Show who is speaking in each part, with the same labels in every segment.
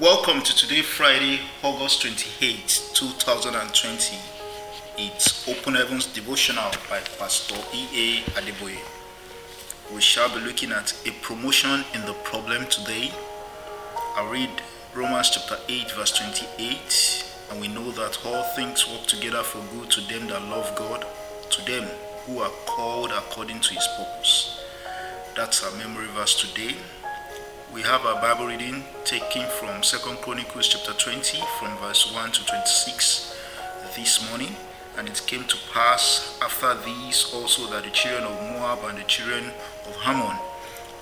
Speaker 1: Welcome to today, Friday, August 28, 2020. It's Open Heavens Devotional by Pastor E.A. Adeboye. We shall be looking at a promotion in the problem today. I read Romans chapter 8, verse 28, and we know that all things work together for good to them that love God, to them who are called according to his purpose. That's our memory verse today. We have our Bible reading taken from Second Chronicles chapter 20 from verse 1 to 26 this morning. And it came to pass after these also that the children of Moab and the children of Ammon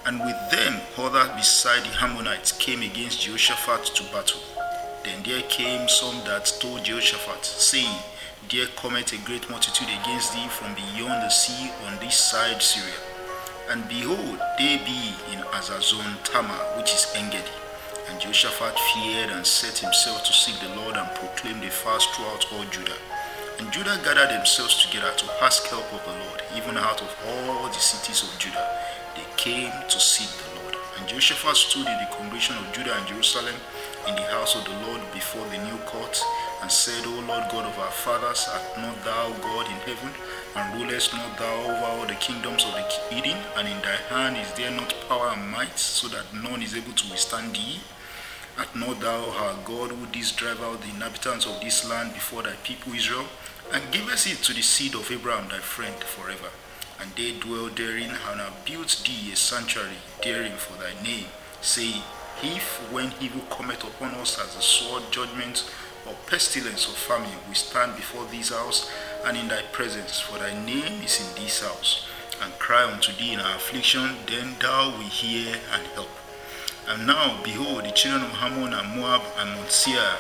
Speaker 1: and with them other beside the Ammonites came against Jehoshaphat to battle. Then there came some that told Jehoshaphat, saying, There cometh a great multitude against thee from beyond the sea on this side Syria. And behold, they be in Hazazon Tamar, which is Engedi. And Jehoshaphat feared and set himself to seek the Lord and proclaim the fast throughout all Judah. And Judah gathered themselves together to ask help of the Lord, even out of all the cities of Judah. They came to seek the Lord. And Jehoshaphat stood in the congregation of Judah and Jerusalem in the house of the Lord before the new court and said, O Lord God of our fathers, art not thou God in heaven, and rulest not thou over all the kingdoms of the heathen, and in thy hand is there not power and might, so that none is able to withstand thee? Art not thou our God who didst drive out the inhabitants of this land before thy people Israel, and givest it to the seed of Abraham thy friend forever? And they dwell therein, and have built thee a sanctuary therein for thy name, saying, If when evil cometh upon us as a sword, judgment, or pestilence or famine, we stand before this house and in thy presence, for thy name is in this house, and cry unto thee in our affliction, then thou wilt hear and help. And now, behold, the children of Ammon and Moab and Mount Seir,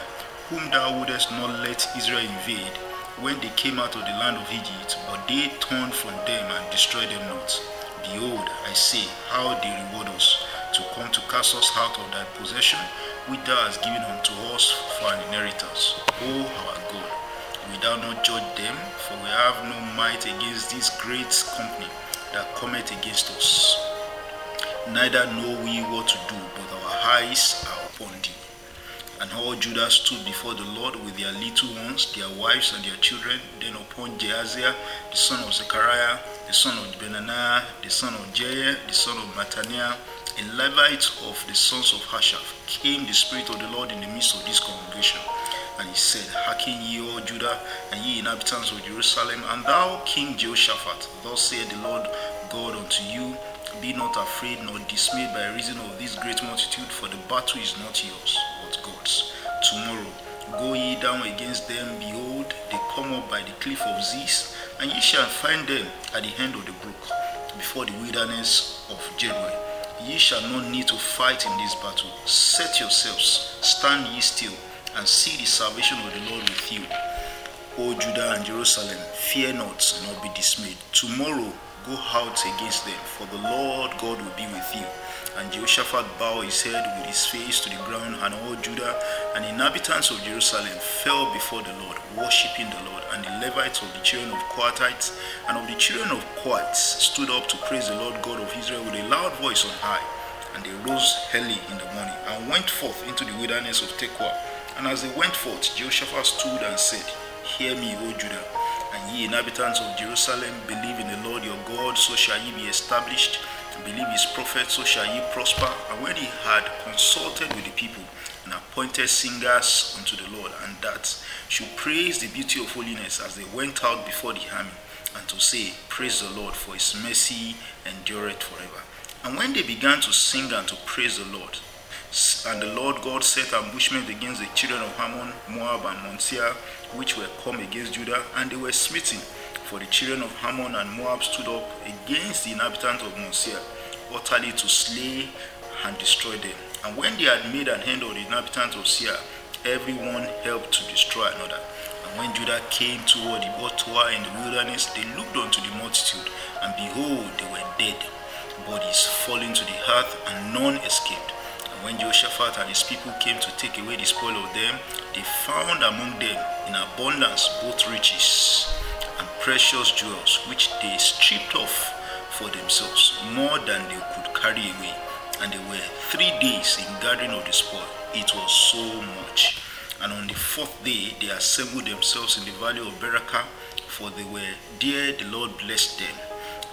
Speaker 1: whom thou wouldest not let Israel invade, when they came out of the land of Egypt, but they turned from them and destroyed them not. Behold, I say, how they reward us to come to cast us out of thy possession, which thou hast given unto us for an inheritance. O our God, will thou not judge them? For we have no might against this great company that cometh against us. Neither know we what to do, but our eyes are upon thee. And all Judah stood before the Lord with their little ones, their wives, and their children. Then upon Jehaziah, the son of Zechariah, the son of Benaiah, the son of Jair, the son of Mattaniah, a Levite of the sons of Asaph, came the Spirit of the Lord in the midst of this congregation. And he said, Hearken ye, all Judah, and ye inhabitants of Jerusalem, and thou, King Jehoshaphat, thus saith the Lord God unto you, Be not afraid nor dismayed by reason of this great multitude, for the battle is not yours, but God's. Tomorrow go ye down against them, behold, they come up by the cliff of Ziz, and ye shall find them at the end of the brook, before the wilderness of Jeruel. Ye shall not need to fight in this battle. Set yourselves, stand ye still, and see the salvation of the Lord with you. O Judah and Jerusalem, fear not, nor be dismayed. Tomorrow go out against them, for the Lord God will be with you. And Jehoshaphat bowed his head with his face to the ground, and all Judah and inhabitants of Jerusalem fell before the Lord, worshipping the Lord. And the Levites of the children of Kohathites and of the children of Kohath stood up to praise the Lord God of Israel with a loud voice on high. And they rose early in the morning and went forth into the wilderness of Tekoa. And as they went forth, Jehoshaphat stood and said, Hear me, O Judah, and ye inhabitants of Jerusalem, believe in the Lord your God, so shall ye be established. Believe his prophet, so shall ye prosper. And when he had consulted with the people, and appointed singers unto the Lord, and that should praise the beauty of holiness as they went out before the army, and to say, Praise the Lord, for his mercy endureth forever. And when they began to sing and to praise the Lord, and the Lord God set ambushment against the children of Ammon, Moab, and Mount Seir, which were come against Judah, and they were smitten. For the children of Ammon and Moab stood up against the inhabitants of Mount Seir, utterly to slay and destroy them. And when they had made an end of the inhabitants of Seir, every one helped to destroy another. And when Judah came toward the Botoa in the wilderness, they looked unto the multitude, and behold, they were dead, bodies falling to the earth, and none escaped. And when Jehoshaphat and his people came to take away the spoil of them, they found among them in abundance both riches and precious jewels, which they stripped off for themselves, more than they could carry away. And they were three days in gathering of the spoil. it was so much. And on the fourth day, they assembled themselves in the valley of Berachah, for they were there, the Lord blessed them.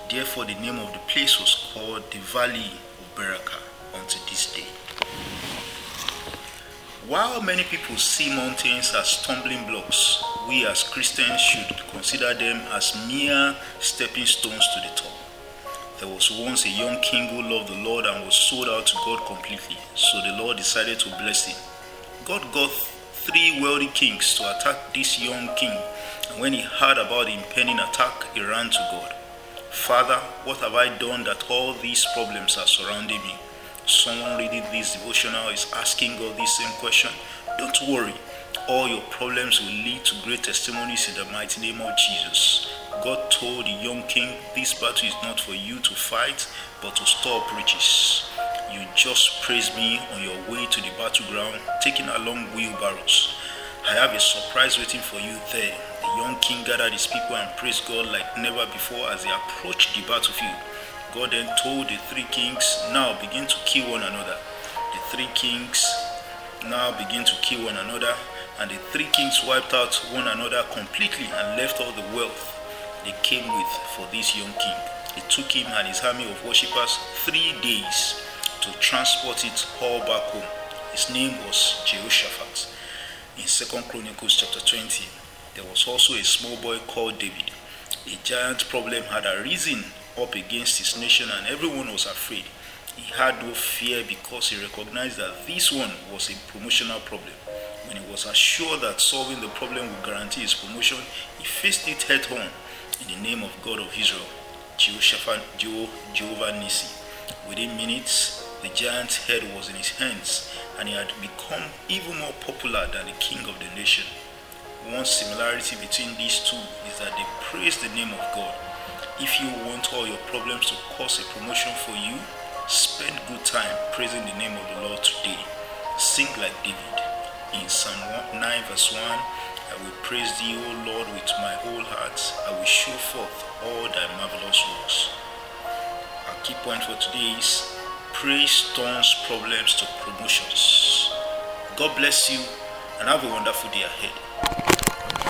Speaker 1: Therefore, the name of the place was called the Valley of Berachah unto this day. While many people see mountains as stumbling blocks, we as Christians should consider them as mere stepping stones to the top. There was once a young king who loved the Lord and was sold out to God completely, so the Lord decided to bless him. God got three wealthy kings to attack this young king, and when he heard about the impending attack, he ran to God. Father, what have I done that all these problems are surrounding me? Someone reading this devotional is asking God this same question, don't worry. All your problems will lead to great testimonies in the mighty name of Jesus. God told the young king, This battle is not for you to fight, but to store riches. You just praise me on your way to the battleground, taking along wheelbarrows. I have a surprise waiting for you there. The young king gathered his people and praised God like never before as they approached the battlefield. God then told the three kings, Now begin to kill one another. The three kings now begin to kill one another, and the three kings wiped out one another completely and left all the wealth they came with for this young king. It took him and his army of worshippers three days to transport it all back home. His name was Jehoshaphat. In 2 Chronicles chapter 20, there was also a small boy called David. A giant problem had arisen up against his nation and everyone was afraid. He had no fear because he recognized that this one was a promotional problem. When he was assured that solving the problem would guarantee his promotion, he faced it head on in the name of God of Israel, Jehovah Nissi. Within minutes, the giant's head was in his hands and he had become even more popular than the king of the nation. One similarity between these two is that they praise the name of God if you want all your problems to cause a promotion for you, spend good time praising the name of the Lord today. Sing like David. In Psalm 9, verse 1, I will praise thee, O Lord, with my whole heart. I will show forth all thy marvelous works. Our key point for today is praise turns problems to promotions. God bless you and have a wonderful day ahead.